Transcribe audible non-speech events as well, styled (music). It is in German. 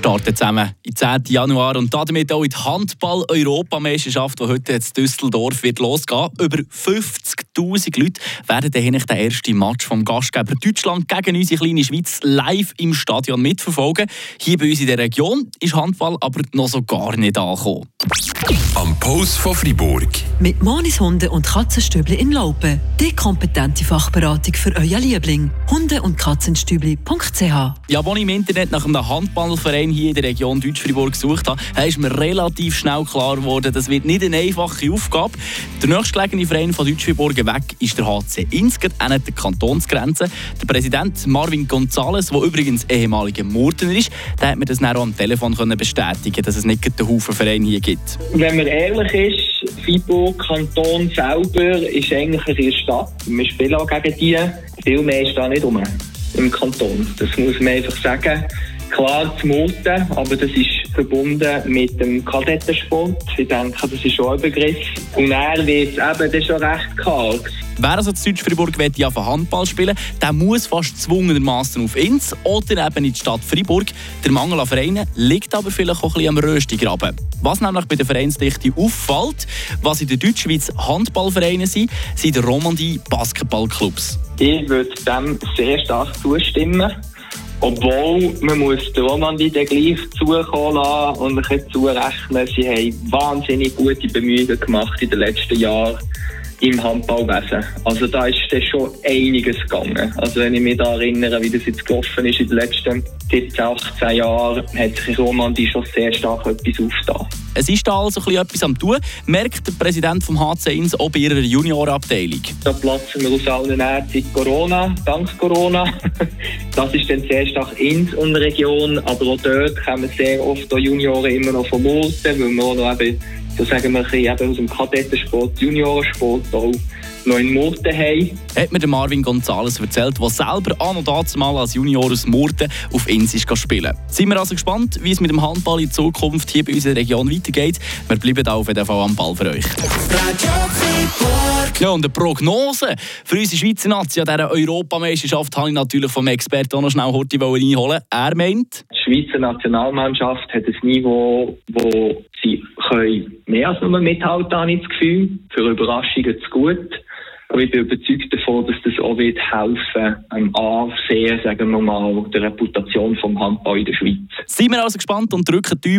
starten zusammen im 10. Januar und damit auch in die Handball-Europameisterschaft, die heute in Düsseldorf wird losgehen. Über 50'000 Leute werden dann den ersten Match vom Gastgeber Deutschland gegen unsere kleine Schweiz live im Stadion mitverfolgen. Hier bei uns in der Region ist Handball aber noch so gar nicht angekommen. Post von Fribourg. Mit Monis Hunde und Katzenstübli in Laupen. Die kompetente Fachberatung für euer Liebling. Hunde- und Katzenstübli.ch Ja, als ich im Internet nach einem Handballverein hier in der Region Deutsch-Fribourg gesucht habe, ist mir relativ schnell klar geworden, das wird nicht eine einfache Aufgabe. Der nächstgelegene Verein von Deutsch-Fribourg weg ist der HC Innsgard, an der Kantonsgrenze. Der Präsident Marvin Gonzales, der übrigens ehemaliger Murtener ist, der hat mir das dann auch am Telefon bestätigen dass es nicht einen Haufen Verein hier gibt. Wenn man ehrlich ist, Fribourg Kanton selber ist eigentlich eine Stadt. Wir spielen auch gegen die. Viel mehr ist da nicht rum im Kanton. Das muss man einfach sagen. Klar zu Murten, aber das ist verbunden mit dem Kadettensport. Ich denke, das ist schon ein Begriff. Und er wird eben dann schon recht karg. Wer also zu Deutsch-Fribourg ja Handball spielen der muss fast zwungenermaßen auf Inns oder eben in die Stadt Fribourg. Der Mangel an Vereinen liegt aber vielleicht auch ein bisschen am Röstigraben. Was nämlich bei der Vereinsdichte auffällt, was in der Deutschschweiz Handballvereine sind, sind die Romandie Basketballclubs. Ich würde dem sehr stark zustimmen. Obwohl, man muss Romandie dann gleich zukommen lassen und ein bisschen zurechnen. Sie haben wahnsinnig gute Bemühungen gemacht in den letzten Jahren im Handballwesen. Also da ist dann schon einiges gegangen. Also wenn ich mich da erinnere, wie das jetzt gelaufen ist in den letzten 17, 18 Jahren, hat sich Romandie schon sehr stark etwas aufgetan. Es ist da also etwas am tun, merkt der Präsident vom HC Ins auch bei ihrer Juniorabteilung. Da platzen wir aus allen seit Corona, dank Corona. (laughs) Das ist dann sehr stark Ins und Region, aber auch dort kommen sehr oft Junioren immer noch von Murten, weil wir auch noch eben so sagen wir ein bisschen aus dem Kadettensport, Juniorensport auch noch in Murten haben. Hat mir der Marvin Gonzales erzählt, der selber an und dazu mal als Junior aus Murten auf Insis spielen Sind wir also gespannt, wie es mit dem Handball in Zukunft hier bei unserer Region weitergeht. Wir bleiben auf jeden Fall am Ball für euch. Ja, und eine Prognose für unsere Schweizer Nation an dieser Europameisterschaft habe ich natürlich vom Experten auch noch schnell Horti einholen. Er meint... Die Schweizer Nationalmannschaft hat ein Niveau, wo sie können mehr als nur mithalten, habe ich das Gefühl. Für Überraschungen zu gut. Aber ich bin überzeugt davon, dass das auch wird helfen am Ansehen, sagen wir mal, der Reputation vom Handball in der Schweiz. Sind wir also gespannt und drücken die Daumen.